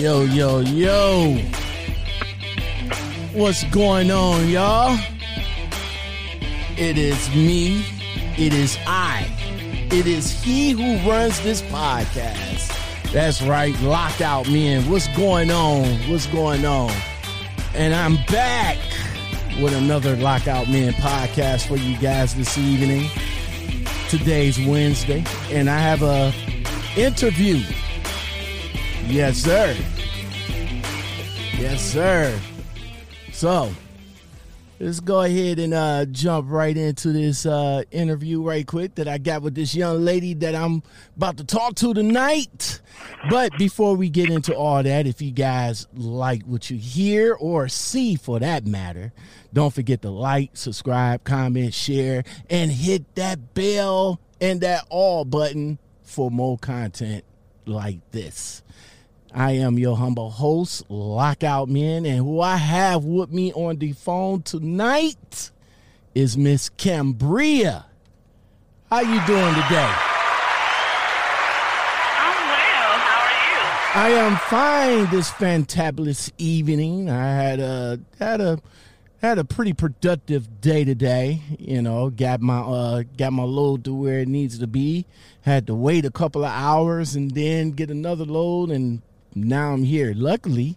Yo, yo, yo. What's going on, y'all? It is me. It is I. It is he who runs this podcast. That's right, Lockout Men. What's going on? What's going on? And I'm back with another Lockout Men podcast for you guys this evening. Today's Wednesday, and I have a interview. Yes, sir. Yes, sir. So, let's go ahead and uh, jump right into this uh, interview right quick that I got with this young lady that I'm about to talk to tonight. But before we get into all that, if you guys like what you hear or see for that matter, don't forget to like, subscribe, comment, share, and hit that bell and that all button for more content like this. I am your humble host, Lockout Men, and who I have with me on the phone tonight is Miss Cambria. How you doing today? I'm well. How are you? I am fine this fantabulous evening. I had a had a had a pretty productive day today. You know, got my uh got my load to where it needs to be. Had to wait a couple of hours and then get another load and now I'm here. Luckily,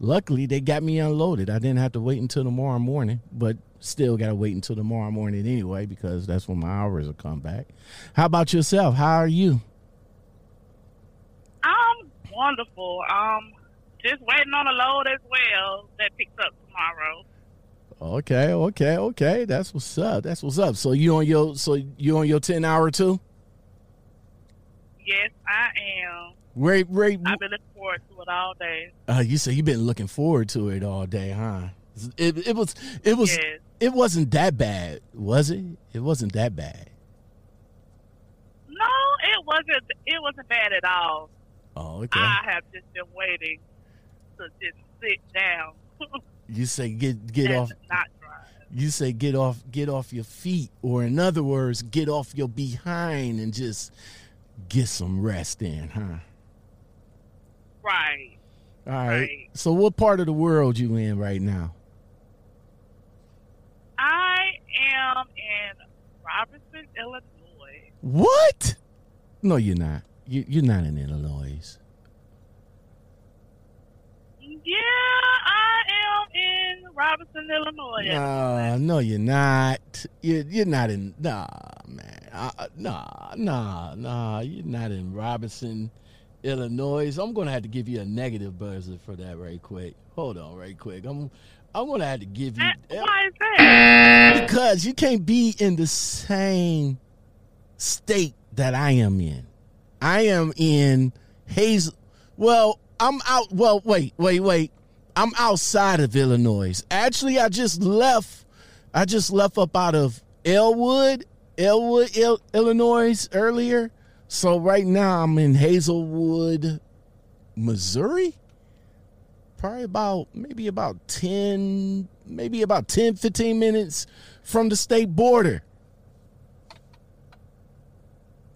luckily they got me unloaded. I didn't have to wait until tomorrow morning, but still got to wait until tomorrow morning anyway because that's when my hours will come back. How about yourself? How are you? I'm wonderful. Um, just waiting on a load as well that picks up tomorrow. Okay, okay, okay. That's what's up. That's what's up. So you on your so you on your ten hour too? Yes, I am. Where where I've been looking forward to it all day. uh, you say you've been looking forward to it all day, huh? It, it was it was Yes. it wasn't that bad, was it? It wasn't that bad. No, it wasn't. It wasn't bad at all. Oh, okay. I have just been waiting to just sit down you say get get and off not drive. you say get off get off your feet or in other words get off your behind and just get some rest in huh Right. all right. Right. so what part of the world you in right now? I am in Robertson, Illinois. what? No you're not. You, you're not in illinois. Yeah, I am in Robertson, Illinois. no no you're not. You're, you're not in nah man. Uh, nah nah nah. You're not in robinson illinois i'm gonna have to give you a negative buzzer for that right quick hold on right quick i'm i'm gonna have to give you Uh, Why is that? because you can't be in the same state that I am in. I am in Hazel. Well, I'm out. Well, wait, wait, wait. I'm outside of Illinois. Actually, I just left. I just left up out of Elwood, Elwood, Il- Illinois earlier. So right now I'm in Hazelwood, Missouri. Probably about maybe about 10 maybe about 10 15 minutes from the state border.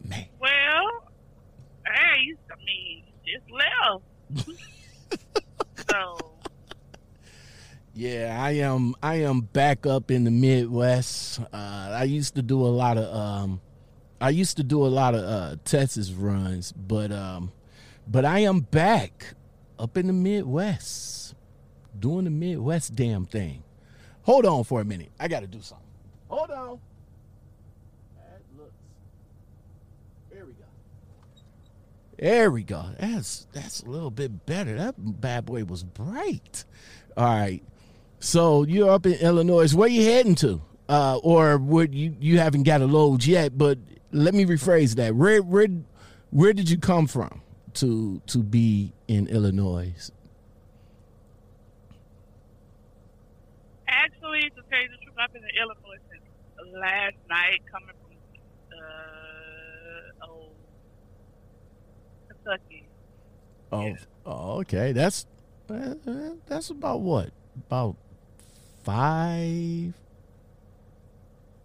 Man. Well, hey, I mean, just left. so, Yeah, I am. I am back up in the Midwest. Uh, I used to do a lot of. Um, I used to do a lot of uh, Texas runs, but um, but I am back up in the Midwest, doing the Midwest damn thing. Hold on for a minute. I got to do something. Hold on. That looks. There we go. There we go. That's that's a little bit better. That bad boy was bright. All right. So you're up in Illinois. Where you heading to? Uh, or would you you haven't got a load yet? But let me rephrase that. Where where where did you come from to to be in Illinois? actually, to tell you the truth, I've been in Illinois since last night, coming from uh, oh, Kentucky. Oh, Yeah. oh okay. That's uh, that's about what? About five,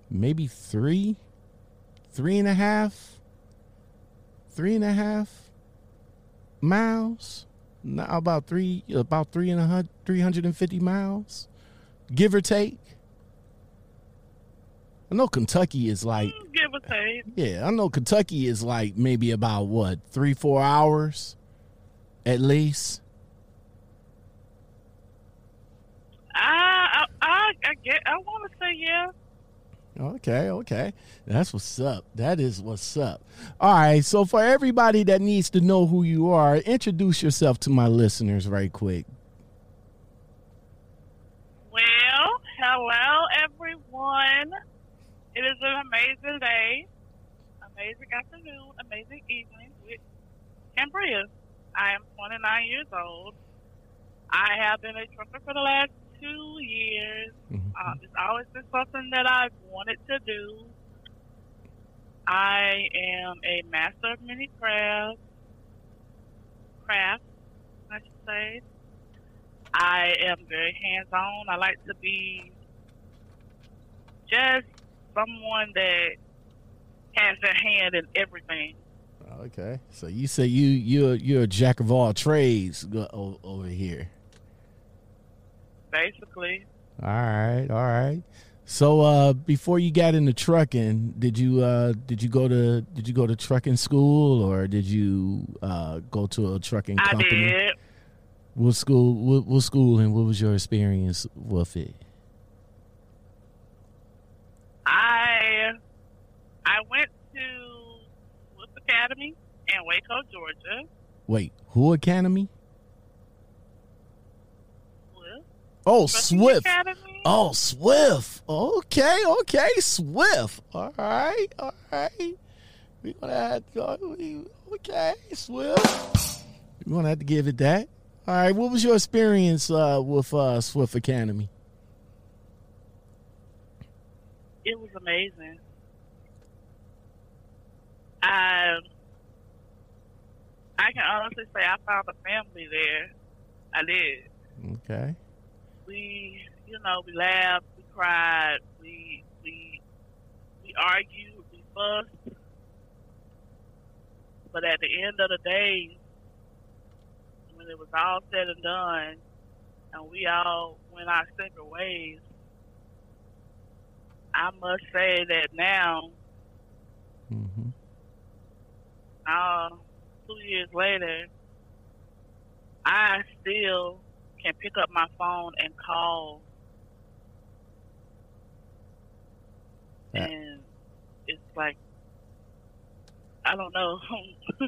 maybe three, three and a half, three and a half miles. Now about three, about three and a hundred, three hundred and fifty miles, give or take. I know Kentucky is like, Mm, Give or take. yeah, I know Kentucky is like maybe about what three, four hours, at least. I I I, I get. I want to say yeah. Okay, okay. That's what's up. That is what's up. All right. So, for everybody that needs to know who you are, introduce yourself to my listeners right quick. Well, hello everyone. It is an amazing day, amazing afternoon, amazing evening with Cambria. I am 29 years old. I have been a trucker for the last two years. Mhm. Um, it's always been something that I've wanted to do. I am a master of many crafts. Crafts, I should say. I am very hands on. I like to be just someone that has their hand in everything. Okay. So you say you you're you're a jack of all trades over here. Basically, All right. All right. So uh, before you got into trucking, did you uh, did you go to did you go to trucking school or did you uh, go to a trucking I company? I did. What school? What, what school and what was your experience with it? I I went to Wolf Academy in Waco, Georgia. Wait, who academy? Oh, Swift. Academy. Oh, Swift. Okay, okay, Swift. All right, all right. We gonna have to, okay, Swift. We gonna have to give it that. All right. What was your experience uh, with uh, Swift Academy? It was amazing. I I can honestly say I found a family there. I did. Okay. We, you know, we laughed, we cried, we we we argued, we fussed. But at the end of the day, when it was all said and done, and we all went our separate ways, I must say that now, hmm uh, two years later, I still can pick up my phone and call and it's like I don't know.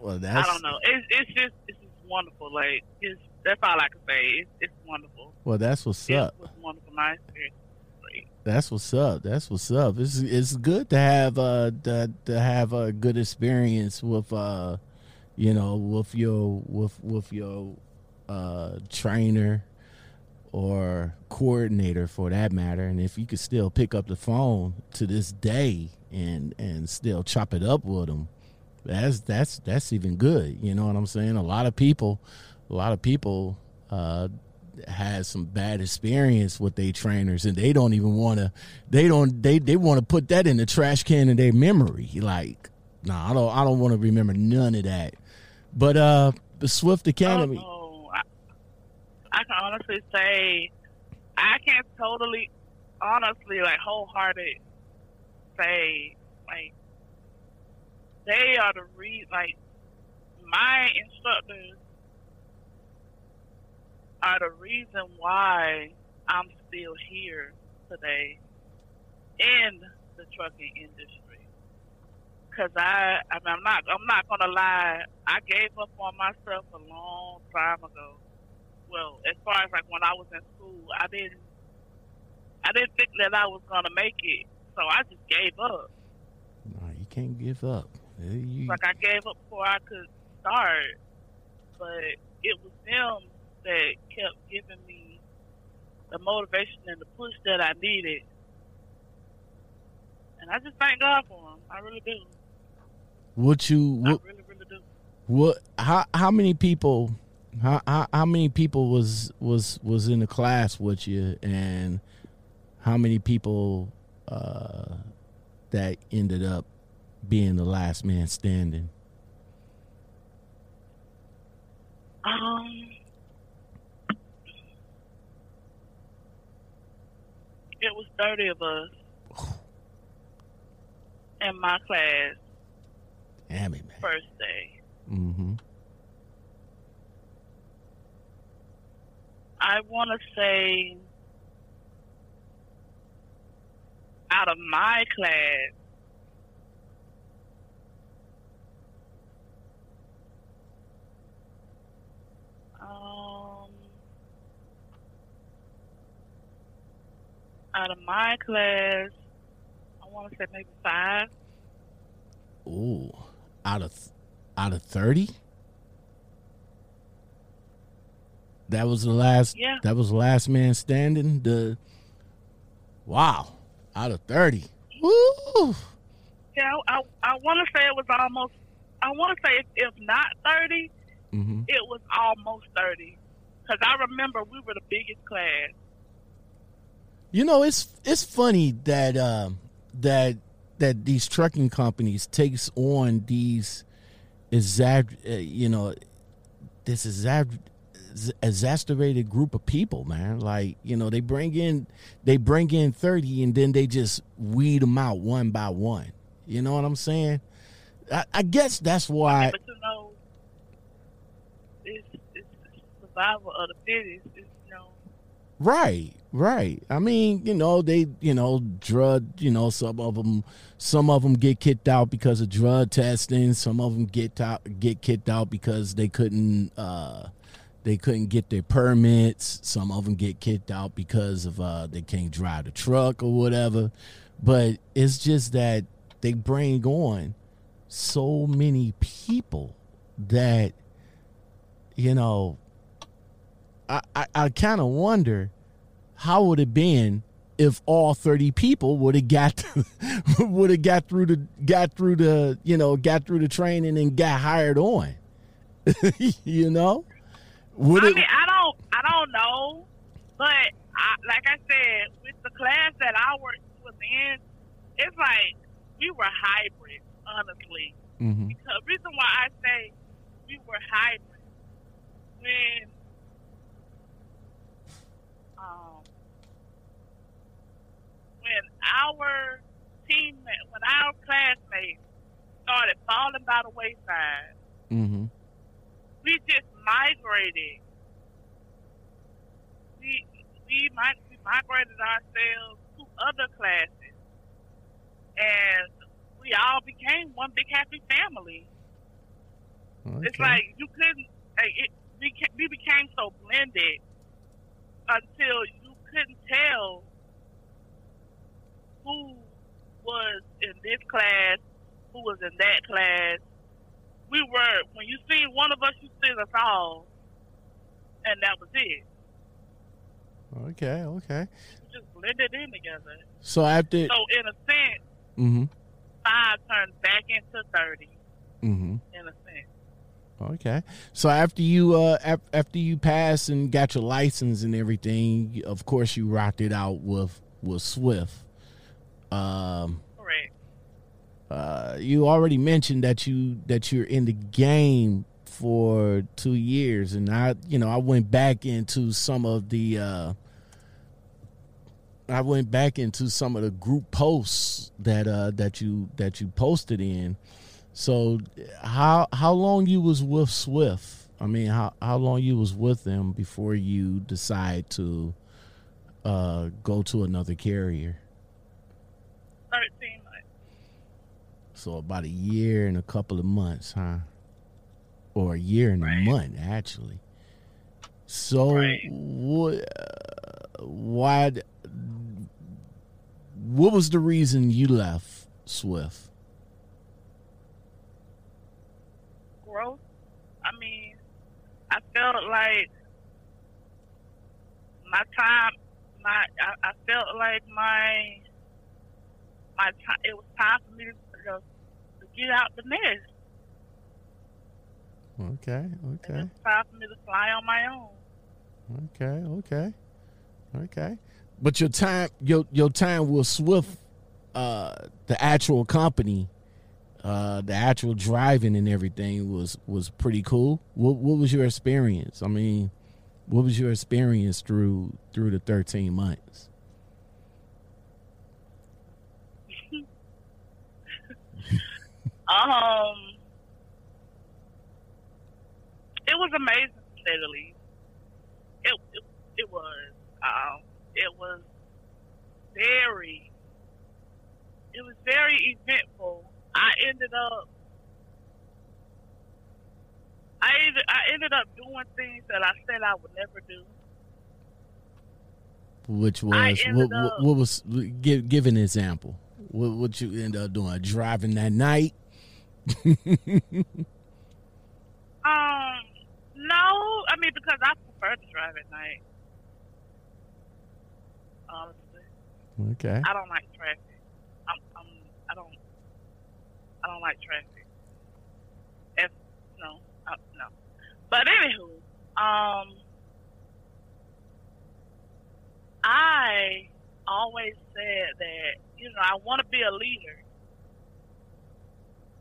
Well, that's I don't know. It's it's just it's just wonderful. Like it's that's all I can say. It's it's wonderful. well, that's what's It up. wonderful. My experience. That's what's up. That's what's up. It's it's good to have uh to, to have a good experience with uh you know with your with with your uh trainer or coordinator for that matter and if you could still pick up the phone to this day and and still chop it up with them that's that's that's even good you know what i'm saying a lot of people a lot of people uh has some bad experience with their trainers and they don't even want to they don't they they want to put that in the trash can of their memory like nah i don't i don't want to remember none of that but uh the swift academy. I, can honestly say I can't totally, honestly, like wholehearted say like they are the re like my instructors are the reason why I'm still here today in the trucking industry. Cause I, I mean, I'm not, I'm not gonna lie. I gave up on myself a long time ago. Well, as far as like when I was in school, I didn't, I didn't think that I was gonna make it, so I just gave up. you can't give up you- Like I gave up before I could start, but it was them that kept giving me the motivation and the push that I needed, and I just thank God for them. I really do. what you what I really, really do. What? How? How many people? How, how? How many people was was was in the class with you, and how many people uh, that ended up being the last man standing? Um, it was thirty of us in my class Damn it, man. first day. Mm-hmm. I want to say out of my class, um, out of my class, I want to say maybe five. Ooh, out of out of thirty. That was the last. Yeah. That was the last man standing. The wow, out of thirty. Woo. Yeah, I, I want to say it was almost. I want to say if, if not thirty, Mm-hmm. it was almost thirty. Because I remember we were the biggest class. You know, it's it's funny that um, that that these trucking companies takes on these exag- uh, you know this exag- exacerbated group of people, man. Like you know, they bring in they bring in thirty, and then they just weed them out one by one. You know what I'm saying? I, I guess that's why. but you know, it's, it's survival of the fittest. It's, you know, Right, right. I mean, you know, they, you know, drug, you know, some of them, some of them get kicked out because of drug testing. Some of them get out, get kicked out because they couldn't, uh, they couldn't get their permits. Some of them get kicked out because of uh, they can't drive the truck or whatever. But it's just that they bring on so many people that, you know, I, I, I kind of wonder how would it been if all 30 people would have got would have got through the got through the you know got through the training and got hired on you know would I it mean, I don't, I don't know, but I, like I said, with the class that I was was in, it's like we were hybrid, honestly. Mm-hmm. The reason why I say we were hybrid when um when our teammate when our classmates started falling by the wayside, Mhm. We just migrated. We we, we migrated ourselves to other classes, and we all became one big happy family. It's like you couldn't. It, we we became so blended until you couldn't tell who was in this class, who was in that class. We were when you see one of us, you see us all, and that was it. okay okay We just blended in together. so after So in a sense, mm-hmm. five turned back into thirty. Mm-hmm. In a sense. Okay. So after you uh ap- after you passed and got your license and everything, of course you rocked it out with with Swift. Um. Uh you already mentioned that you that you're in the game for 2 years and I you know I went back into some of the uh I went back into some of the group posts that uh that you that you posted in. So how how long you was with Swift? I mean, how how long you was with them before you decide to uh go to another carrier? Thirteen. So about a year and a couple of months, huh? Or a year and Right. a month, actually. So Right. what? Uh, why? What was the reason you left Swift? growth. I mean, I felt like my time, my I, I felt like my my time. It was time for me to, to, to get out the nest. Okay, okay, it was time for me to fly on my own. okay, okay, okay. But your time, your your time with Swift, uh, the actual company, uh, the actual driving and everything was was pretty cool. What what was your experience? I mean, what was your experience through through the thirteen months? Um, it was amazing to say the least. It it, it was um, it was very it was very eventful. I ended up I ended, I ended up doing things that I said I would never do. Which was what, what, what, was give give an example. What what you end up doing? Driving that night? Um, no. I mean because I prefer to drive at night. Honestly. Okay. I don't like traffic. I'm, I'm I don't I don't like traffic. If no, uh, no. But anywho, um, I always said that you know I want to be a leader,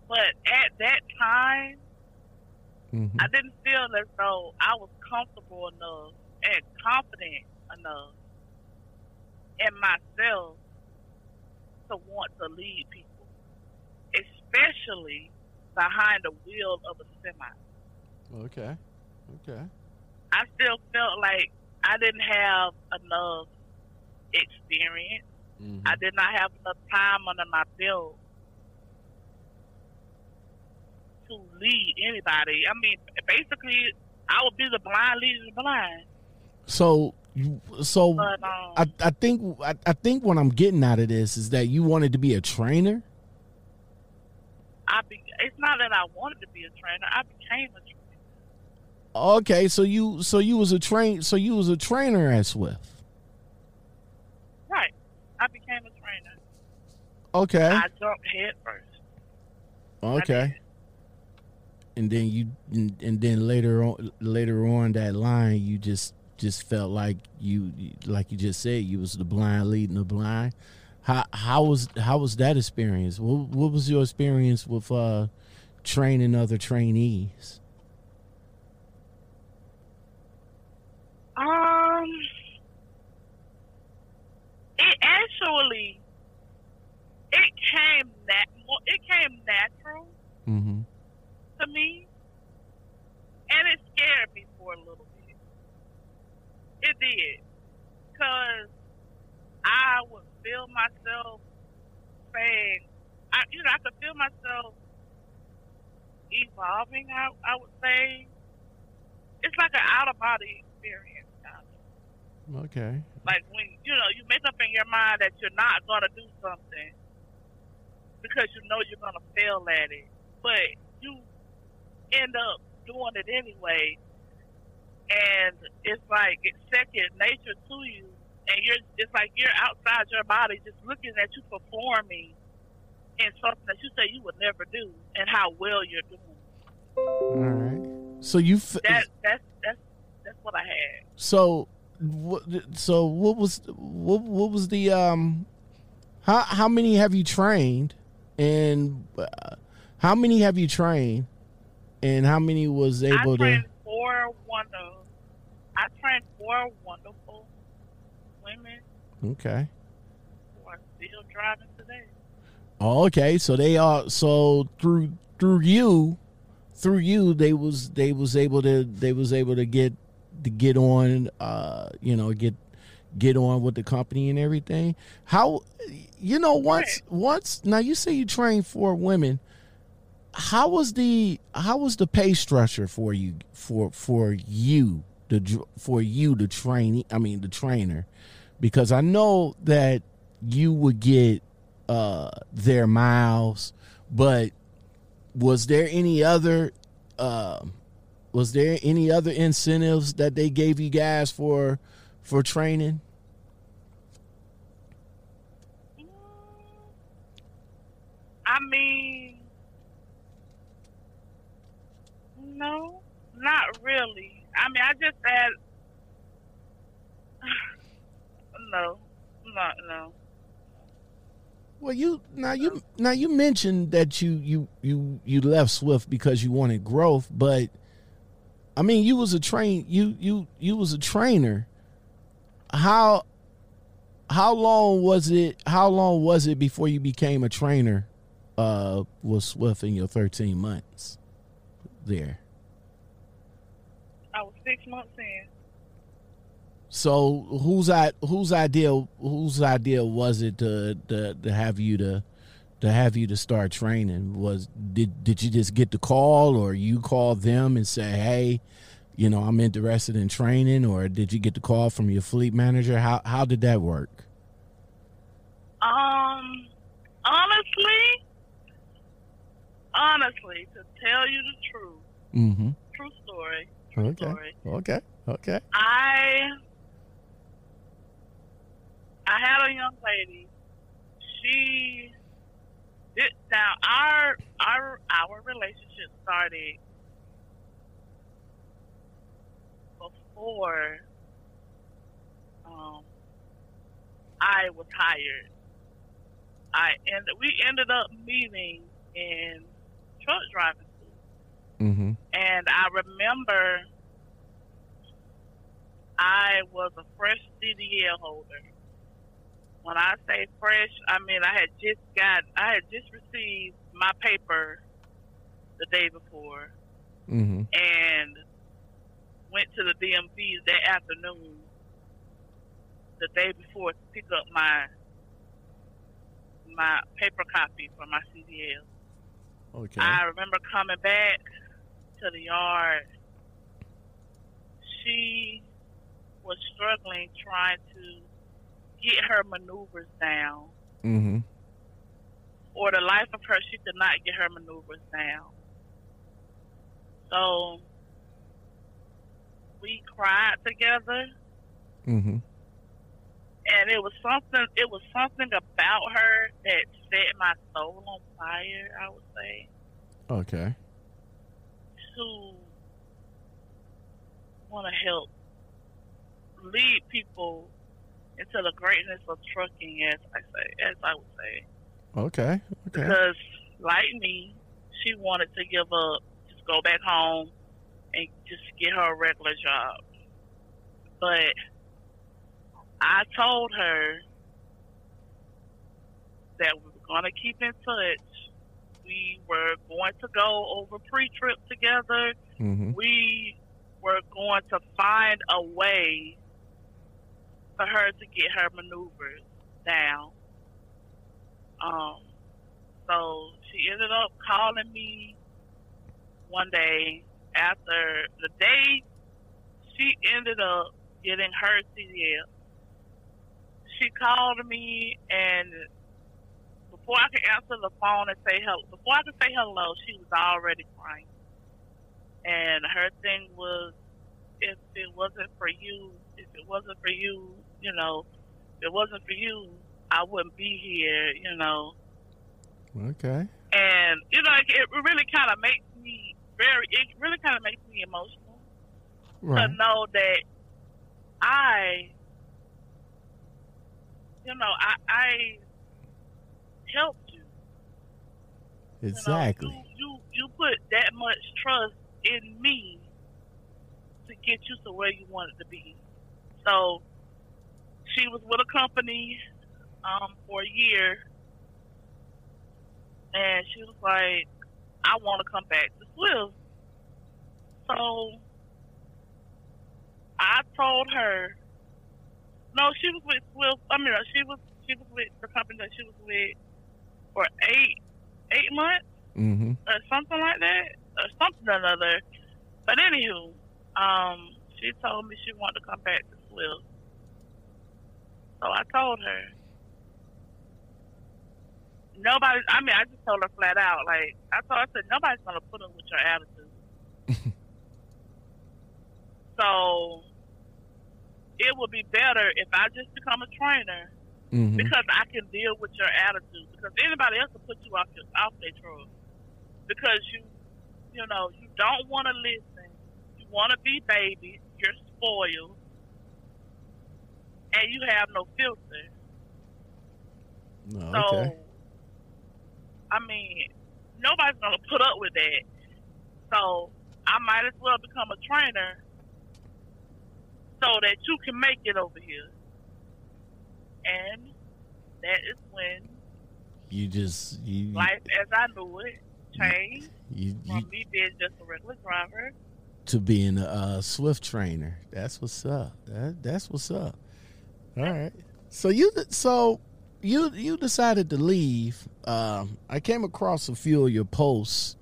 but at that time, mm-hmm. I didn't feel as though I was comfortable enough and confident enough in myself to want to lead people, especially behind the wheel of a semi. Okay. Okay. I still felt like I didn't have enough experience. Mm-hmm. I did not have enough time under my belt to lead anybody. I mean, basically, I would be the blind leading the blind. So, so but, um, I, I think I, I think what I'm getting out of this is that you wanted to be a trainer. I be, it's not that I wanted to be a trainer. I became a trainer. Okay, so you so you was a train so you was a trainer at Swift. Right. I became a trainer. Okay. I jumped head first. Okay. And then you and then later on later on that line you just just felt like you like you just said you was the blind leading the blind. How how was how was that experience? What what was your experience with uh training other trainees? Um, it actually it came nat it came natural mm-hmm. To me, and it scared me for a little bit. It did, cause I would feel myself saying, I you know I could feel myself evolving. I I would say it's like an out of body experience. Okay. Like when you know you make up in your mind that you're not gonna do something because you know you're gonna fail at it, but end up doing it anyway, and it's like it's second nature to you, and you're it's like you're outside your body just looking at you performing in something that you say you would never do, and how well you're doing. All right. So you f- that that's that's that's what I had. So what, so what was what what was the um how how many have you trained and uh, how many have you trained and how many was able I trained to four wonderful I trained four wonderful women. Okay. Who are still driving today. Oh okay. So they are so through through you through you they was they was able to they was able to get to get on, uh, you know, get get on with the company and everything. How, you know, once once now you say you train for women. How was the how was the pay structure for you for for you the for you the trainee? I mean the trainer, because I know that you would get uh their miles, but was there any other uh, was there any other incentives that they gave you guys for for training? I mean, no, not really. I mean, I just had no, not no. Well, you now you now you mentioned that you you you you left Swift because you wanted growth, but I mean, you was a train you you you was a trainer. How how long was it? How long was it before you became a trainer? Uh, with Swift in your thirteen months there. Six months in. So whose whose idea whose idea was it to, to to have you to to have you to start training? Was did did you just get the call or you called them and say, "Hey, you know, I'm interested in training," or did you get the call from your fleet manager? How how did that work? Um, honestly, honestly, to tell you the truth, Mm-hmm. true story, Okay. story. Okay. Okay. I I had a young lady. She did now our our our relationship started before um I was hired. I and we ended up meeting in truck driving. Mm-hmm. And I remember I was a fresh CDL holder. When I say fresh, I mean I had just got, I had just received my paper the day before Mm-hmm. and went to the DMV that afternoon, the day before, to pick up my my paper copy for my CDL. Okay. I remember coming back to the yard. She was struggling trying to get her maneuvers down. mm-hmm. For the life of her, she could not get her maneuvers down. So we cried together, Mm-hmm. and it was something. It was something about her that set my soul on fire. I would say. Okay. To want to help lead people into the greatness of trucking, as I say, as I would say, Okay. Okay. because like me, she wanted to give up, just go back home, and just get her a regular job. But I told her that we were going to keep in touch. We were going to go over pre-trip together Mm-hmm. we were going to find a way for her to get her maneuvers down. Um, so she ended up calling me one day after the day she ended up getting her CDL. She called me and before I could answer the phone and say hello, before I could say hello, she was already crying. And her thing was, if it wasn't for you, if it wasn't for you, you know, if it wasn't for you, I wouldn't be here, you know. Okay. And you know, it it really kind of makes me very. It really kind of makes me emotional Right. to know that I, you know, I, I helped you. You know, Exactly. you, you you put that much trust in me to get you to where you wanted to be. So she was with a company um, for a year, and she was like, "I want to come back to Swift." So I told her, no, she was with Swift. I mean, she was she was with the company that she was with for eight eight months Mm-hmm. or something like that, or something or another. But anywho, um, she told me she wanted to come back to Swift. So I told her. Nobody. I mean, I just told her flat out. Like I told her, I said, nobody's gonna put up with your attitude. so it would be better if I just become a trainer Mm-hmm. because I can deal with your attitude. Because anybody else will put you off your off their truck because you, you know, you don't want to listen. You want to be baby. You're spoiled, and you have no filter. No, So okay. mean, nobody's gonna put up with that. So I might as well become a trainer so that you can make it over here. And that is when you just you life as I knew it changed you, you from me being just a regular driver to being a uh, Swift trainer. That's what's up. That, that's what's up. All right. So you so you you decided to leave. Um, I came across a few of your posts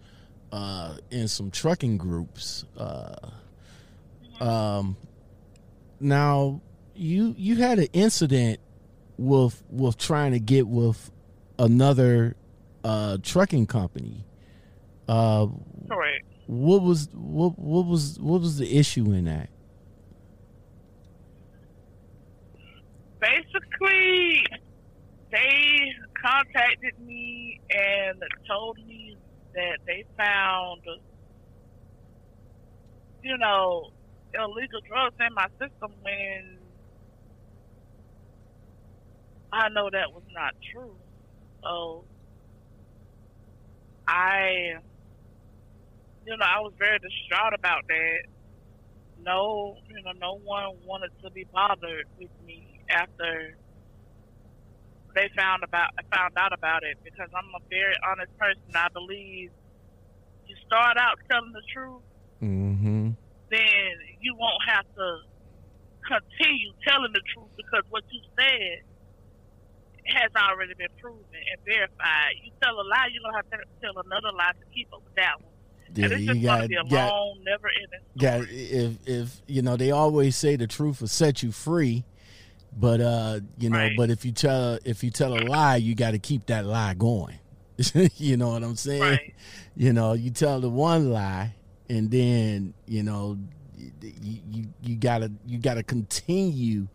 uh, in some trucking groups. Uh, um, now you you had an incident with with trying to get with another uh, trucking company. Uh, correct what was what what was what was the issue in that? Basically, they contacted me and told me that they found, you know, illegal drugs in my system when I know that was not true. So I you know, I was very distraught about that. No, you know, no one wanted to be bothered with me after they found about found out about it because I'm a very honest person. I believe you start out telling the truth, mm-hmm. then you won't have to continue telling the truth because what you said has already been proven and verified. You tell a lie, you're gonna have to tell another lie to keep up with that one. Yeah, you got, got, long, never got if if you know they always say the truth will set you free, but uh you know, right. but if you tell if you tell a lie, you got to keep that lie going. you know what I'm saying? Right. You know, you tell the one lie, and then you know you you, you gotta you gotta continue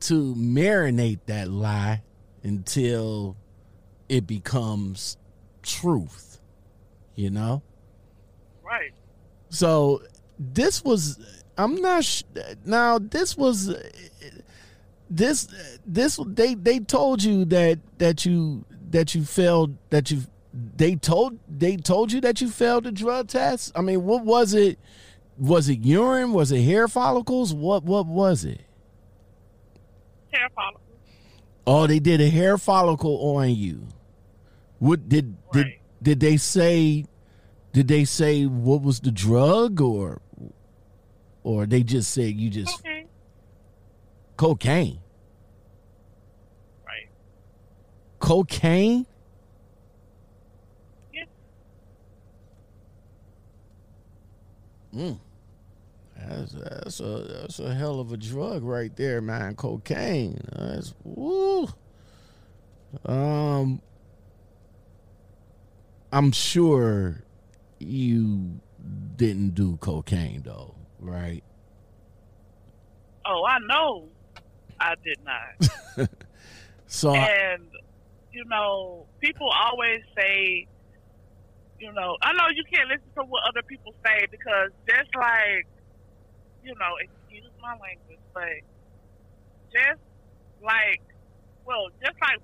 to marinate that lie until it becomes truth. You know. Right. So this was I'm not sh- now this was this this they they told you that that you that you failed that you they told they told you that you failed the drug test. I mean, what was it? Was it urine? Was it hair follicles? What what was it? Hair follicles. Oh, they did a hair follicle on you. What did right. did did they say did they say what was the drug or or they just said you just okay. cocaine? Right. Cocaine? Yeah. Mm. That's that's a that's a hell of a drug right there, man. Cocaine. That's woo. Um I'm sure you didn't do cocaine though, right? Oh, I know I did not. so and you know, people always say, you know, I know you can't listen to what other people say because just like, you know, excuse my language, but just like, well, just like,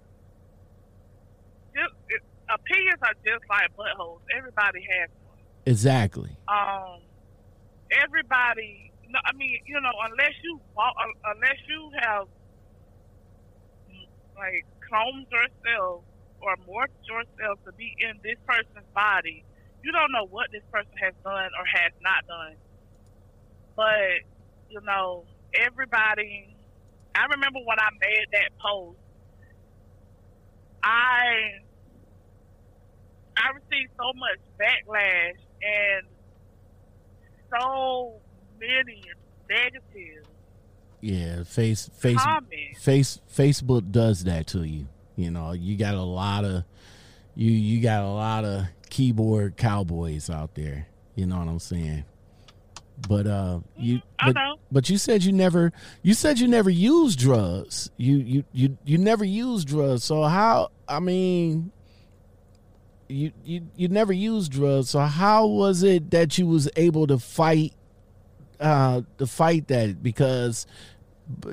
just it, opinions are just like buttholes. Everybody has one. Exactly. Um, everybody. No, I mean, you know, unless you unless you have like cloned yourself or morphed yourself to be in this person's body, you don't know what this person has done or has not done. But you know, everybody. I remember when I made that post. I I received so much backlash and so many negative. Yeah, face face comments. face Facebook does that to you. You know, you got a lot of you you got a lot of keyboard cowboys out there. You know what I'm saying? But uh you but, but you said you never you said you never used drugs. You you you you never used drugs. So how I mean you you you never used drugs, so how was it that you was able to fight uh to fight that? Because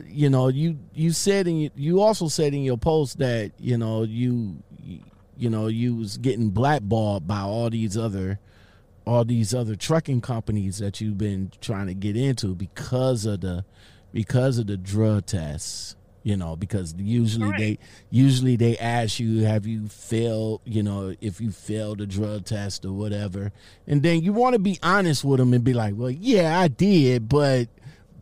you know you you said in you also said in your post that you know you you know you was getting blackballed by all these other all these other trucking companies that you've been trying to get into because of the because of the drug tests you know because usually Right. they usually they ask you have you failed you know if you failed a drug test or whatever and then you want to be honest with them and be like well yeah i did but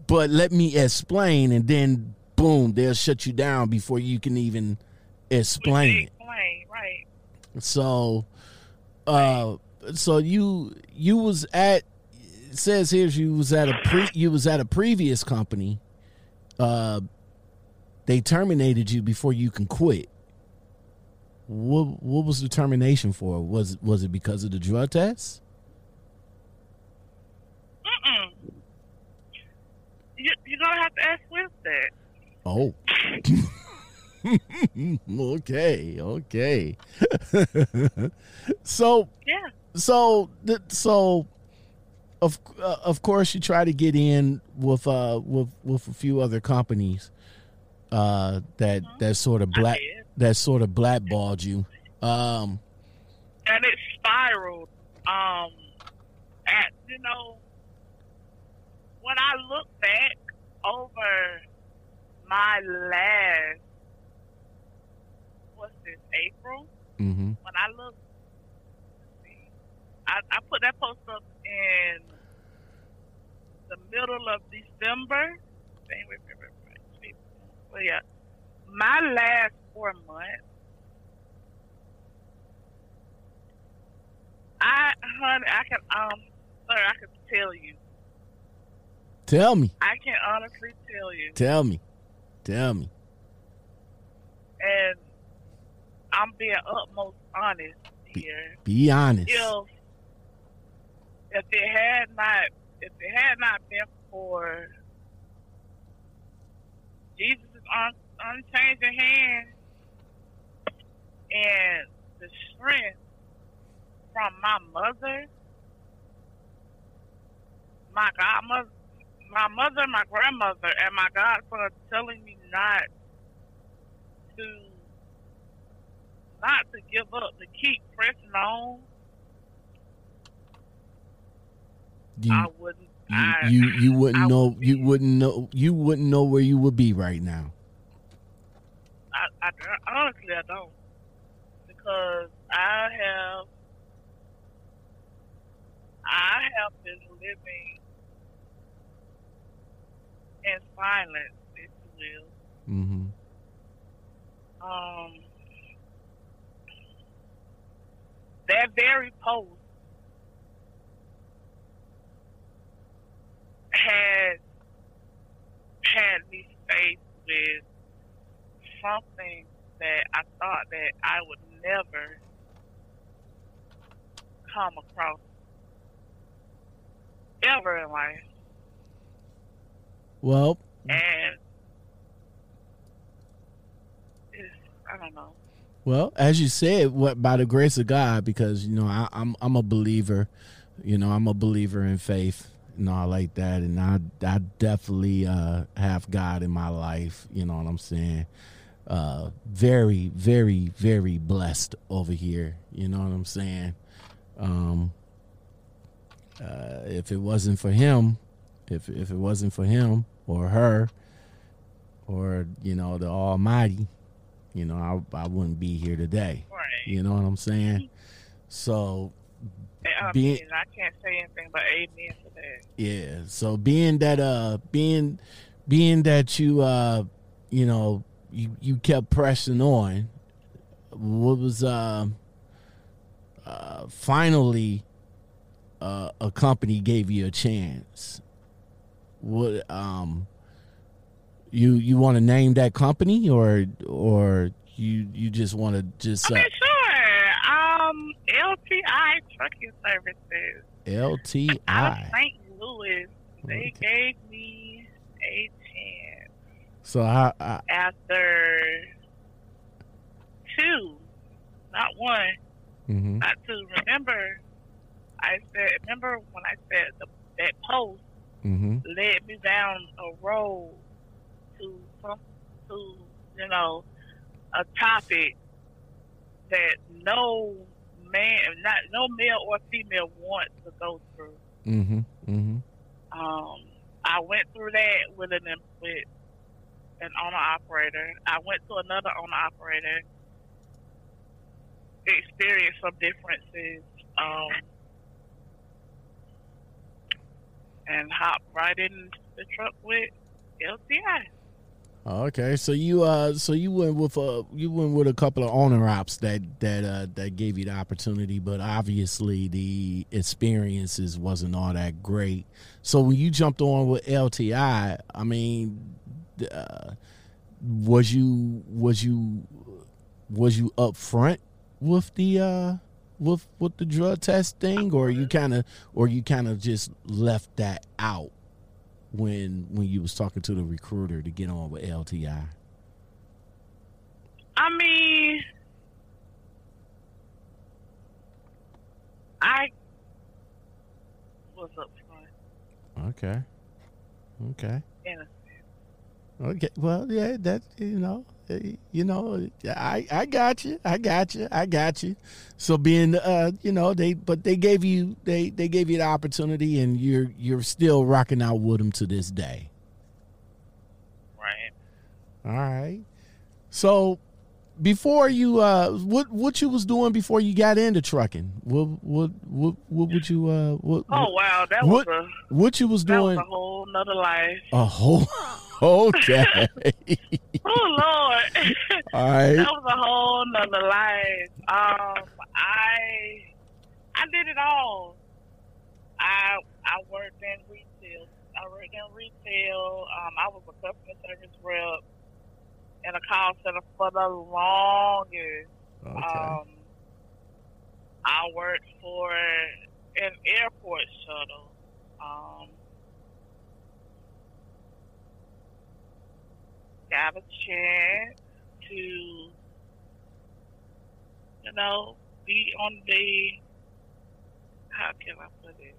but let me explain and then boom they'll shut you down before you can even explain Explain, right. so uh so you you was at it says here you was at a pre you was at a previous company uh they terminated you before you can quit what what was the termination for was was it because of the drug test Mm-mm. You, you're going to have to ask with that. oh okay okay so Yeah. So so of uh, of course you try to get in with uh with with a few other companies uh that that sort of black that sort of blackballed you um and it spiraled. Um, at you know, when I look back over my last, what's this, April? mhm When I look, let's see, I, I put that post up in the middle of December. January, February, March, April. Well, yeah, my last four months. I, honey, I can, um, sir, I can tell you. tell me I can honestly tell you, tell me tell me and I'm being utmost honest here. be honest If if it had not, if it had not been for Jesus' un, unchanging hand and the strength from my mother, my godmother, my mother, my grandmother, and my godfather telling me not to not to give up, to keep pressing on, you I wouldn't. you, I, you you wouldn't I know would you wouldn't know you wouldn't know where you would be right now I, I, honestly, I don't. Because I have, I have been living in silence, if you will. Um, that very post had had me faced with something that I thought that I would never come across ever in life. well And it's, I don't know. Well, as you said, what by the grace of God, because you know I, I'm I'm a believer, you know I'm a believer in faith and all like that, and I I definitely uh, have God in my life. You know what I'm saying? Uh, very very very blessed over here. You know what I'm saying? Um, uh, if it wasn't for him, if if it wasn't for him or her, or you know the Almighty, you know I I wouldn't be here today. Right. You know what I'm saying? So I, Being- mean, I can't say anything but amen for that. yeah, so being that uh being being that you uh you know you you kept pressing on, what was uh uh finally uh a company gave you a chance. What um you you want to name that company or or you you just want to just I uh, mean, sure. LTI Trucking Services out of LTI. St. Louis. They gave me a chance So I, I after two, not one, mhm. not two. Remember, I said. Remember when I said the, that post Mhm. led me down a road to some, to you know, a topic that no man, not no male or female wants to go through. Mm-hmm. Mm-hmm. Um, I went through that with an with an owner operator. I went to another owner operator, experienced some differences, um, and hopped right in the truck with LTI. Okay, so you uh, so you went with a you went with a couple of owner ops that that uh, that gave you the opportunity, but obviously the experiences wasn't all that great. So when you jumped on with LTI, I mean, uh, was you was you was you up front with the uh with with the drug test thing, or you kind of or you kind of just left that out? When when you was talking to the recruiter to get on with LTI? I mean, I was up front. Okay. Okay. A Okay. Well, yeah, that you know, you know, I I got you, I got you, I got you. So being, uh, you know, they but they gave you they they gave you the opportunity, and you're you're still rocking out with them to this day. Right. All right. So before you uh what what you was doing before you got into trucking what what what what would you uh what oh wow that what, was a what you was doing was a whole nother life a whole okay. Oh lord. All right. That was a whole nother life. Um i i did it all. I i worked in retail. I worked in retail. Um i was a customer service rep in a call center for the longest. okay. Um, I worked for an airport shuttle. Um, got a chance to, you know, be on the, how can I put it?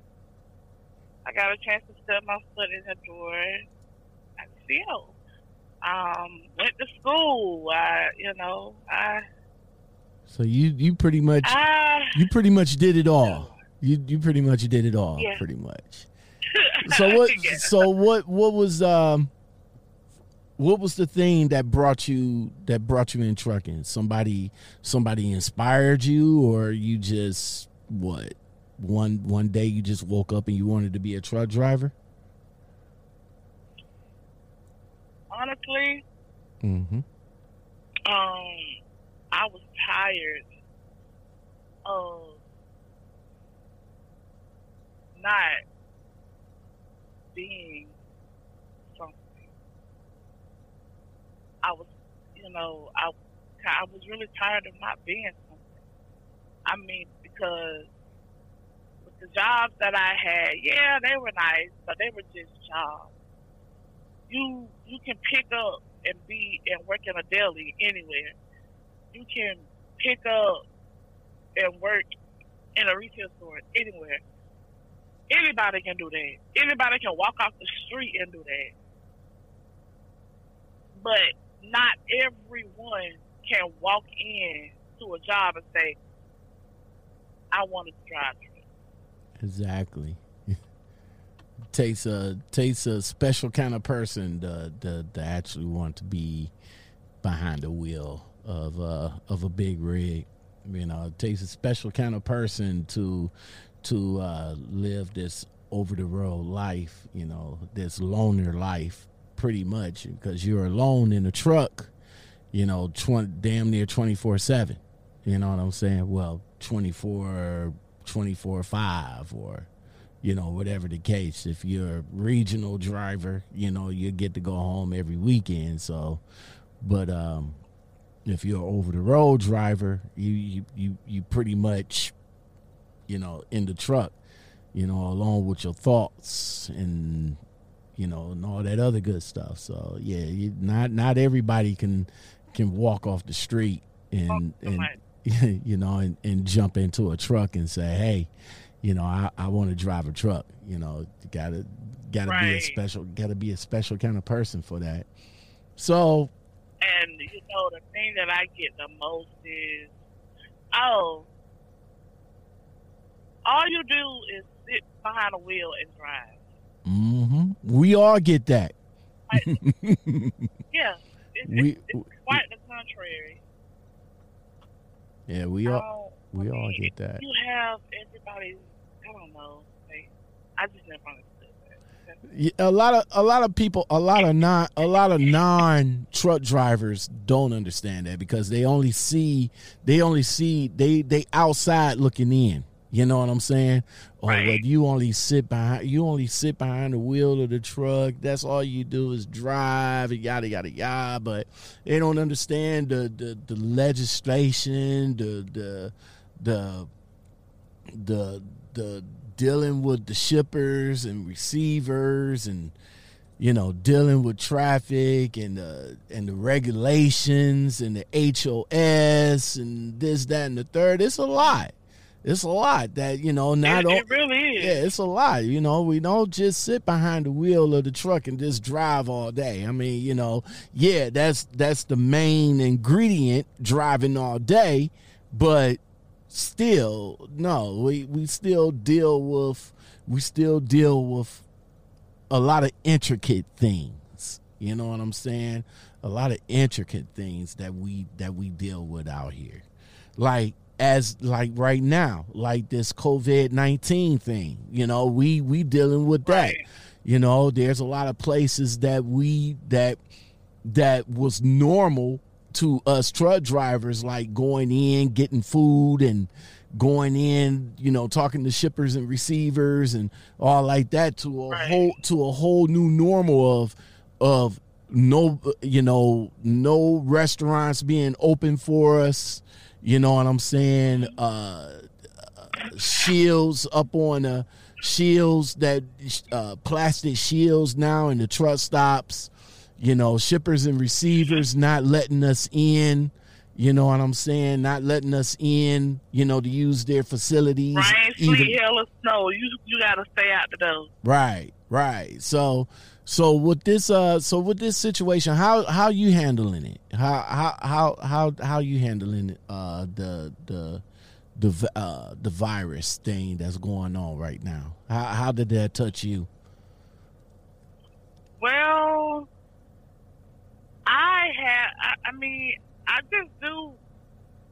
I got a chance to step my foot in the door at Seattle um, went to school. I, you know, I, so you you pretty much I, you pretty much did it all you you pretty much did it all Yeah. pretty much so what Yeah. so what what was um what was the thing that brought you that brought you in trucking? Somebody somebody inspired you or you just what one one day you just woke up and you wanted to be a truck driver? Honestly, mm-hmm. um, I was tired of not being something. I was, you know, I, I was really tired of not being something. I mean, because with the jobs that I had, yeah, they were nice, but they were just jobs. You you can pick up and be and work in a deli anywhere. You can pick up and work in a retail store anywhere. Anybody can do that. Anybody can walk off the street and do that. But not everyone can walk in to a job and say, I want to drive truck. Exactly. takes a takes a special kind of person to, to, to actually want to be behind the wheel of uh of a big rig. You know, it takes a special kind of person to to uh, live this over the road life. You know, this loner life, pretty much, because you're alone in a truck. You know, damn near twenty four seven. You know what I'm saying? Well, 24, 24 5 or you know, whatever the case. If you're a regional driver, you know, you get to go home every weekend. So, but um, if you're over the road driver, you, you you you pretty much, you know, in the truck, you know, along with your thoughts and you know and all that other good stuff. So yeah, you, not not everybody can can walk off the street and and Right. you know and, and jump into a truck and say, hey you know, I, I want to drive a truck. You know, gotta gotta be a special gotta be a special kind of person for that. So And you know, the thing that I get the most is Oh, all you do is sit behind a wheel and drive. Hmm We all get that. Yeah, it's, We- it's, it's quite the contrary. yeah, we all we I all get that. You have everybody. I don't know. Like, I just never understood that. Yeah, a lot of a lot of people a lot of non a lot of non truck drivers don't understand that because they only see they only see they they outside looking in you know what i'm saying? Or Right. well, you only sit behind you only sit behind the wheel of the truck that's all you do is drive and yada yada yada. But they don't understand the the, the legislation the the the the the dealing with the shippers and receivers and you know dealing with traffic and the and the regulations and the HOS and this that and the third. It's a lot it's a lot that you know not it, it really is. yeah, it's a lot. You know, we don't just sit behind the wheel of the truck and just drive all day. I mean, you know, yeah, that's that's the main ingredient driving all day, but still, no, we we still deal with we still deal with a lot of intricate things. You know what I'm saying? A lot of intricate things that we that we deal with out here. Like as like right now, like this COVID nineteen thing. You know, we we dealing with that. Right. You know, there's a lot of places that we that that was normal to us truck drivers, like going in, getting food and going in, you know, talking to shippers and receivers and all like that to a Right. whole to a whole new normal of of no you know, no restaurants being open for us. You know what I'm saying? Uh shields up on the shields that uh, plastic shields now in the truck stops. You know, shippers and receivers not letting us in. You know what I'm saying? Not letting us in. You know to use their facilities. Rain, sleet, hell, or snow. You you gotta stay out the door. Right, right. So, so with this, uh, so with this situation, how how you handling it? How how how how how you handling uh the the the uh the virus thing that's going on right now? How how did that touch you? Well, I had. I, I mean, I just do.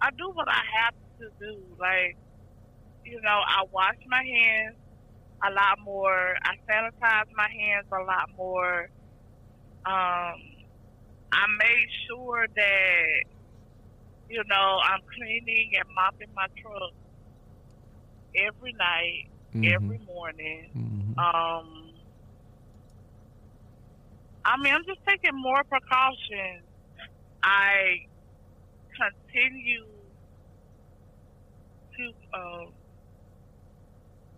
I do what I have to do. Like, you know, I wash my hands a lot more. I sanitize my hands a lot more. Um, I made sure that you know I'm cleaning and mopping my truck every night, every morning. Mhm. Um, I mean, I'm just taking more precautions. I continue to, um,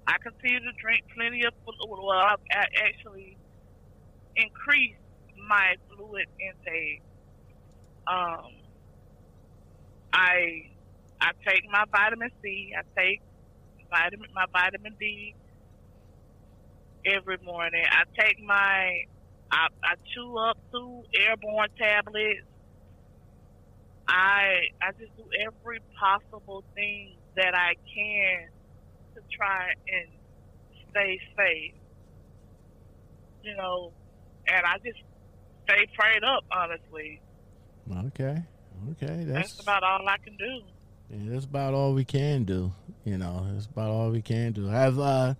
I continue to drink plenty of fluid. Well, I've actually increased my fluid intake. Um, I I take my vitamin C. I take vitamin my vitamin D every morning. I take my I, I chew up two airborne tablets. I I just do every possible thing that I can to try and stay safe. You know, and I just stay prayed up, honestly. Okay, okay, That's, that's about all I can do. Yeah, that's about all we can do. You know, that's about all we can do. Have uh,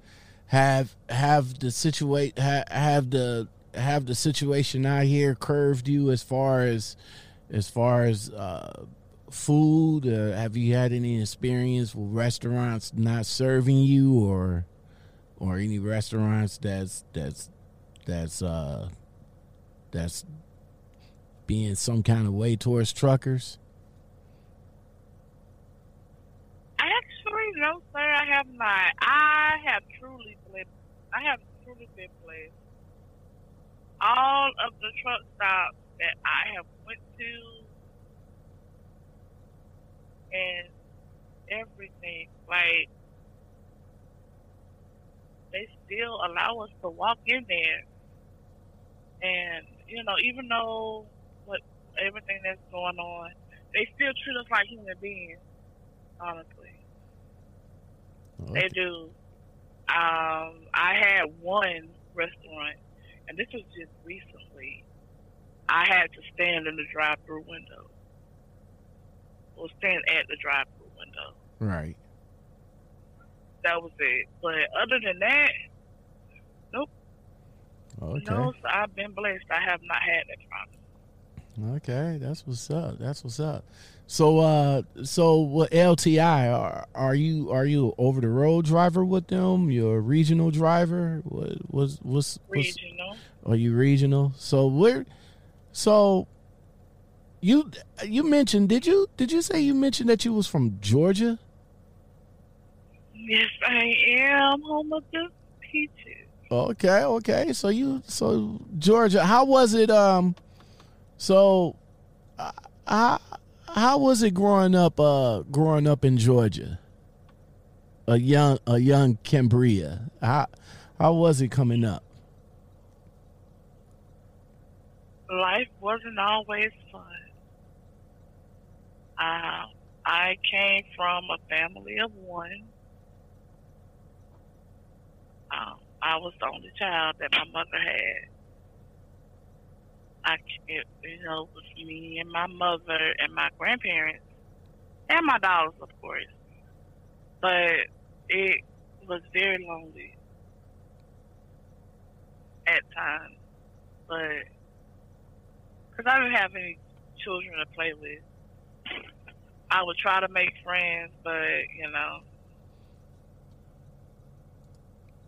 have have the situate ha, have the have the situation out here curved you as far as as far as uh, food. Uh, have you had any experience with restaurants not serving you, or or any restaurants that's that's that's uh that's being some kind of way towards truckers? Actually, no, sir, I have not. I have truly been, I have truly been blessed. All of the truck stops that I have went to and everything, like, they still allow us to walk in there. And, you know, even though what everything that's going on, they still treat us like human beings. honestly. Okay. They do. Um, I had one restaurant, and this was just recently. I had to stand in the drive-through window, or stand at the drive-through window. Right. That was it. But other than that, nope. Okay. no. So I've been blessed. I have not had that problem. Okay, that's what's up. That's what's up. So, uh, so what LTI are, are you? Are you over the road driver with them? You're a regional driver. What was what's, what's Regional. are you regional? So where? So you you mentioned did you did you say you mentioned that you was from Georgia? Yes, I am home of the peaches. Okay, okay. So you so Georgia, how was it um so uh, how how was it growing up uh growing up in Georgia? A young a young Cambria. How how was it coming up? Life wasn't always fun. Uh, I came from a family of one. Um, I was the only child that my mother had. I, it, you know, it was me and my mother and my grandparents and my daughters, of course. But it was very lonely at times. But because I didn't have any children to play with, I would try to make friends, but you know,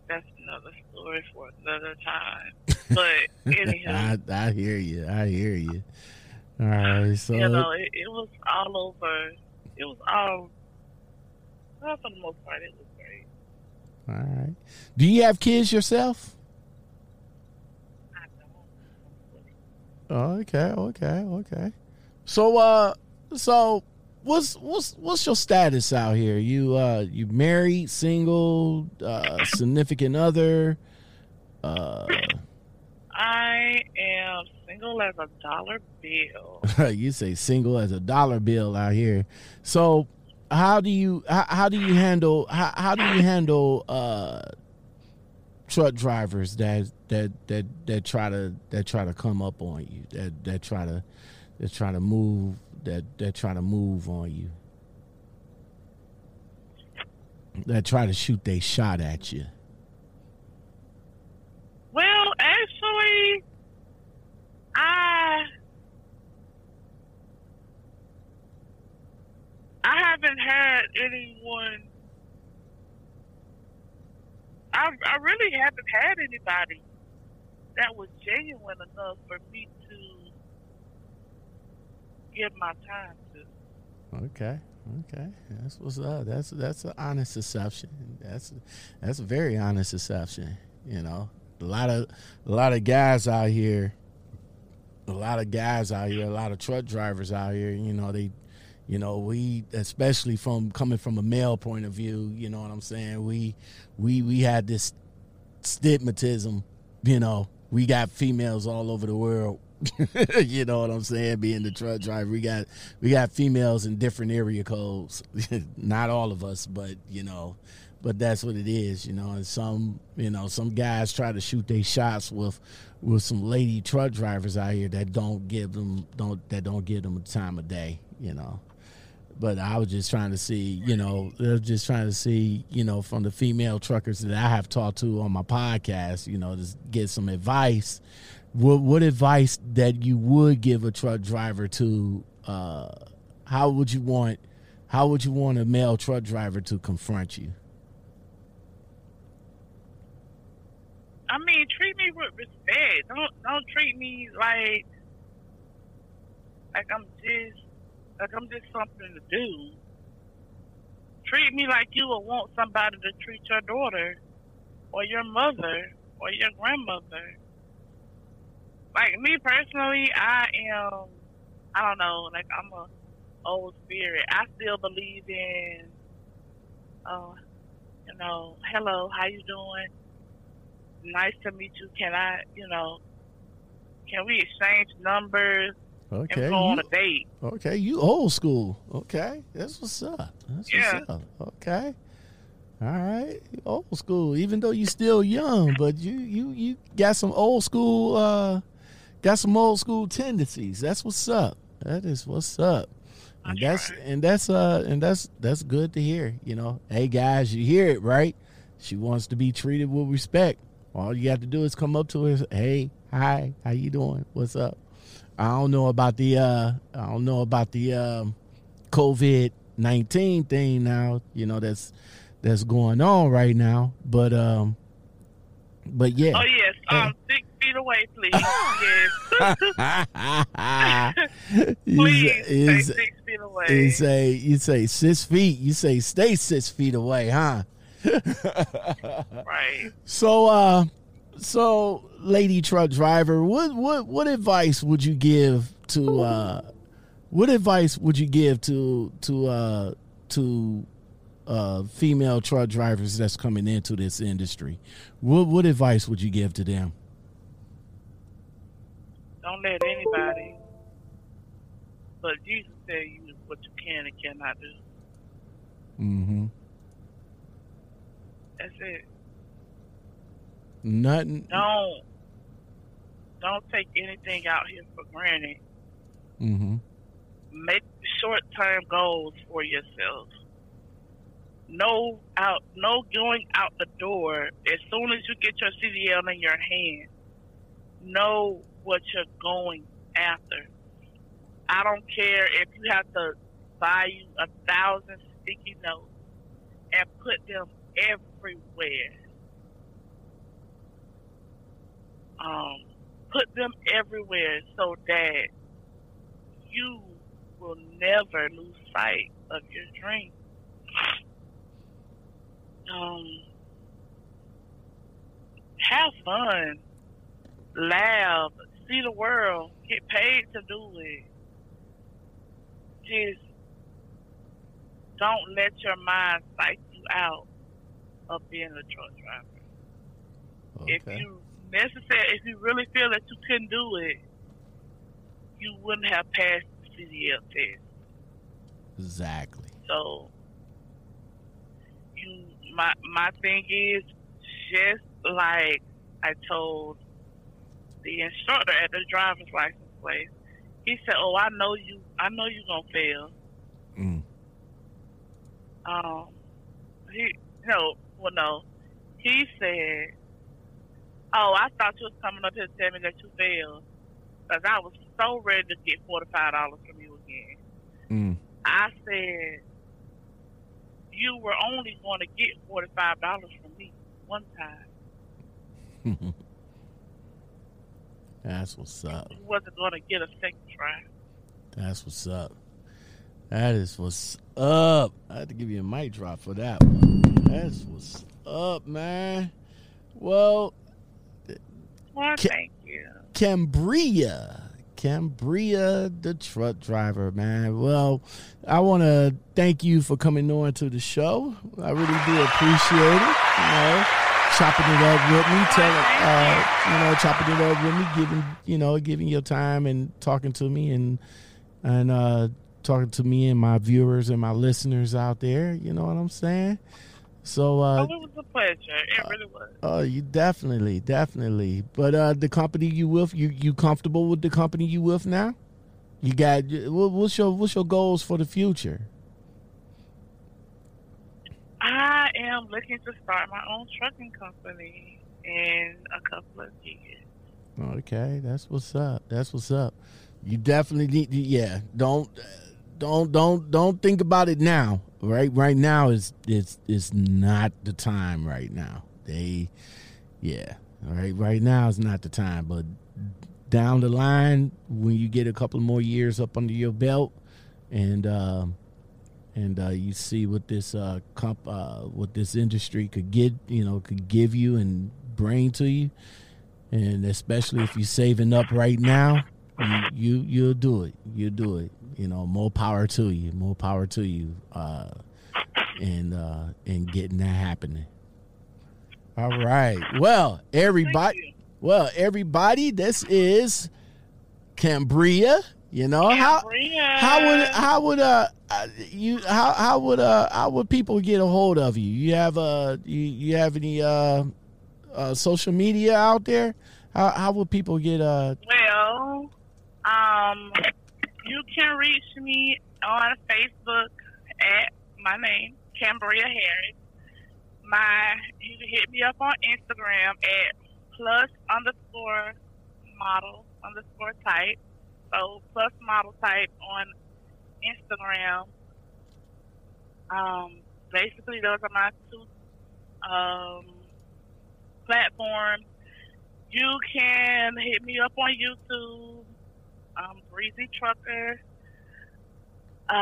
that's another story for another time. But anyhow, I I hear you. I hear you. All right. So you know, it, it was all over. It was all. Well, for the most part, it was great. all right. Do you have kids yourself? Oh, okay, okay, okay. So, uh, so what's what's what's your status out here? You uh, you married, single, uh, significant other? Uh, I am single as a dollar bill. you say single as a dollar bill out here. So, how do you how, how do you handle how, how do you handle uh truck drivers that that that that try to that try to come up on you that that try to that try to move that that try to move on you that try to shoot they shot at you Well, actually, I I haven't had anyone. I I really haven't had anybody that was genuine enough for me give my time to. Okay, okay, that's what's up. That's that's an honest assumption. That's that's a very honest assumption. You know, a lot of a lot of guys out here, a lot of guys out here, a lot of truck drivers out here. You know, they, you know, we especially from coming from a male point of view. You know what I'm saying? We we we had this stigmatism. You know, we got females all over the world you know what I'm saying? Being the truck driver, we got we got females in different area codes. Not all of us, but you know, but that's what it is, you know. And some, you know, some guys try to shoot their shots with with some lady truck drivers out here that don't give them don't that don't give them the time of day, you know. But I was just trying to see, you know, just trying to see, you know, from the female truckers that I have talked to on my podcast, you know, just get some advice what what advice that you would give a truck driver to uh how would you want how would you want a male truck driver to confront you I mean, treat me with respect. Don't don't treat me like like I'm just like I'm just something to do. Treat me like you would want somebody to treat your daughter or your mother or your grandmother. Like me personally, I am I don't know, like I'm a old spirit. I still believe in uh you know, hello, how you doing? nice to meet you. Can I, you know, can we exchange numbers? Okay. and go on you- a date. Okay, you old school. Okay, that's what's up. That's Yeah. what's up. Okay, all right, old school. Even though you still young, but you you you got some old school. uh Got some old school tendencies. That's what's up. That is what's up. And that's and that's uh and that's that's good to hear. You know, hey guys, you hear it right? She wants to be treated with respect. All you have to do is come up to her. Hey, hi, how you doing? What's up? I don't know about the uh I don't know about the um COVID nineteen thing now, you know, that's that's going on right now. But um but yeah. Oh yes, um, six feet away, please. yes, please stay six feet away. you say you say six feet. You say stay six feet away, huh? right. So uh so lady truck driver, what what what advice would you give to uh what advice would you give to to uh to uh female truck drivers that's coming into this industry? What what advice would you give to them? Don't let anybody but Jesus tell you what you can and cannot do. Mm-hmm. That's it. Nothing Don't don't take anything out here for granted. Mm-hmm. Make short term goals for yourself. No out no going out the door as soon as you get your CDL in your hand. Know what you're going after. I don't care if you have to buy you a thousand sticky notes and put them everywhere. Um, put them everywhere so that you will never lose sight of your dream. Um, have fun, laugh, see the world, get paid to do it. Just don't let your mind psych you out of being a truck driver. If you necessary, if you really feel that you couldn't do it, you wouldn't have passed the CDL test. Exactly. So, you, my my thing is just like I told the instructor at the driver's license place. He said, "Oh, I know you. I know you gonna fail." Mm. Um, he no, well, no. He said, "Oh, I thought you was coming up here to tell me that you failed, because I was so ready to get forty five dollars from you again." Mm. I said, "You were only going to get forty five dollars from me one time. That's what's up. You wasn't going to get a second try." That's what's up. That is what's up. I had to give you a mic drop for that one. That's what's up, man. Well, Well, Ca- thank you. Cambria. Cambria, the truck driver, man. Well, I want to thank you for coming on to the show. I really do appreciate it. You know, chopping it up with me, telling, uh, you know, chopping it up with me, giving, you know, giving your time and talking to me and and uh, talking to me and my viewers and my listeners out there. You know what I'm saying? So, Oh, uh, it was a pleasure. It really was. Oh, you definitely, definitely. But uh the company you with, you you comfortable with the company you with now? You got what's your what's your goals for the future? I am looking to start my own trucking company in a couple of years. Okay, that's what's up. That's what's up. You definitely need. Yeah, don't don't don't don't think about it now. Right, right now is it's it's not the time. Right now, they, yeah, right, right now is not the time. But down the line, when you get a couple more years up under your belt, and um, and uh, you see what this uh, comp, uh, what this industry could get, you know, could give you and bring to you, and especially if you're saving up right now, you, you you'll do it. You'll do it. You know, more power to you. More power to you. Uh, and uh, and getting that happening. All right. Well, everybody. Well, everybody, this is Cambria, You know how Cambria. how would how would uh uh, you how how would uh how would people get a hold of you? You have uh you you have any uh, uh social media out there? How how would people get uh Well, um, you can reach me on Facebook at my name, Cambria Harris. My you can hit me up on Instagram at plus underscore model underscore type. So plus model type on Instagram. Um, basically those are my two um, platforms. You can hit me up on YouTube, um, Breezy Trucker. Uh,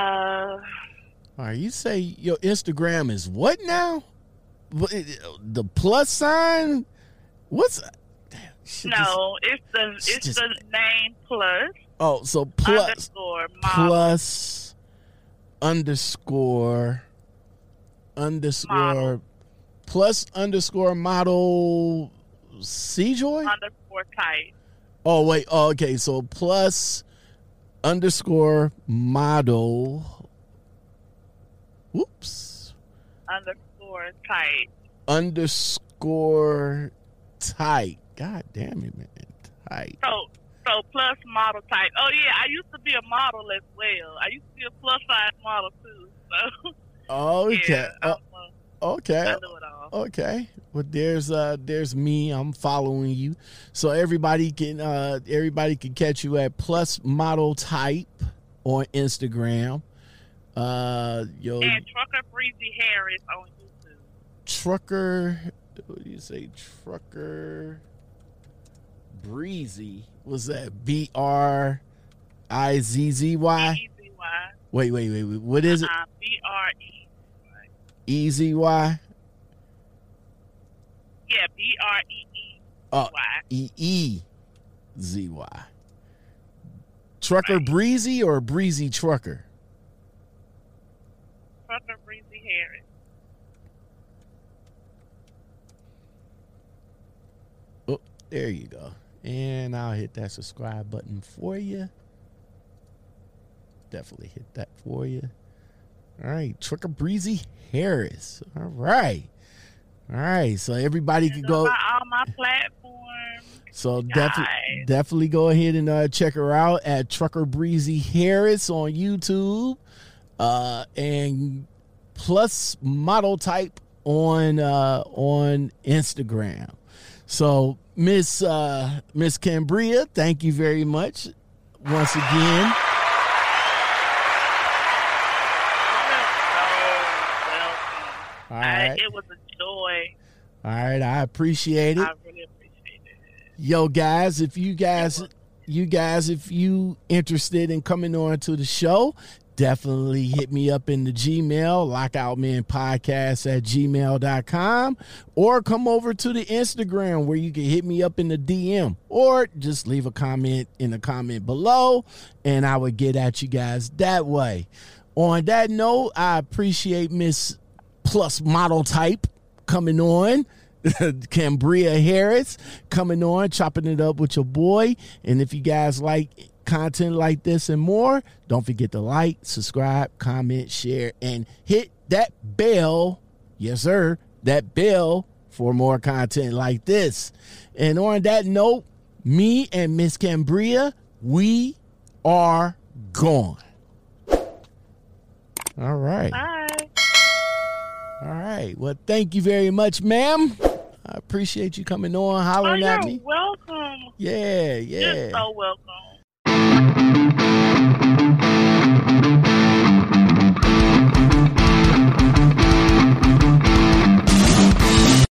all right, you say your Instagram is what now? The plus sign? What's damn, no, it's the it's just- the name plus Oh, so plus underscore plus underscore underscore Model. plus underscore model Joy. underscore type. Oh wait, oh, okay. So plus underscore model. Whoops. Underscore tight. Underscore tight. God damn it, man. Tight. So so plus model type. Oh yeah, I used to be a model as well. I used to be a plus size model too. So Okay. yeah, uh, okay. I do it all. Okay. Well, there's uh there's me. I'm following you, so everybody can uh everybody can catch you at plus model type on Instagram. Uh, yo, And Trucker Breezy Harris on YouTube. trucker. What do you say? Trucker breezy. What's that? B R I Z Z Y. B Z Y. Wait, wait, wait, wait. What is it? Uh, B R E. E Z Y. Yeah, B R E E Oh, Y. E E Z Y. Trucker breezy or breezy trucker? Trucker Breezy Harris. Oh, there you go. And I'll hit that subscribe button for you. Definitely hit that for you. All right, Trucker Breezy Harris. All right. All right. So everybody can go. on my, all my platforms. So definitely, definitely go ahead and uh, check her out at Trucker Breezy Harris on YouTube, uh, and plus model type on uh, on Instagram. So Miss uh, Miss Cambria, thank you very much once again. All I, it was a joy. all right, I appreciate it. I really appreciate it. Yo, guys, if you guys, you guys, if you interested in coming on to the show, definitely hit me up in the Gmail, lockoutmanpodcast at gmail.com, or come over to the Instagram where you can hit me up in the DM, or just leave a comment in the comment below, and I would get at you guys that way. On that note, I appreciate Miss Plus Model Type coming on. Cambria Harris coming on, chopping it up with your boy. And if you guys like content like this and more, don't forget to like, subscribe, comment, share, and hit that bell. Yes, sir. That bell for more content like this. And on that note, me and Miss Cambria, we are gone. All right. Bye. All right. Well, thank you very much, ma'am. I appreciate you coming on, Oh, hollering you're at me. welcome. Yeah, You're yeah. so welcome.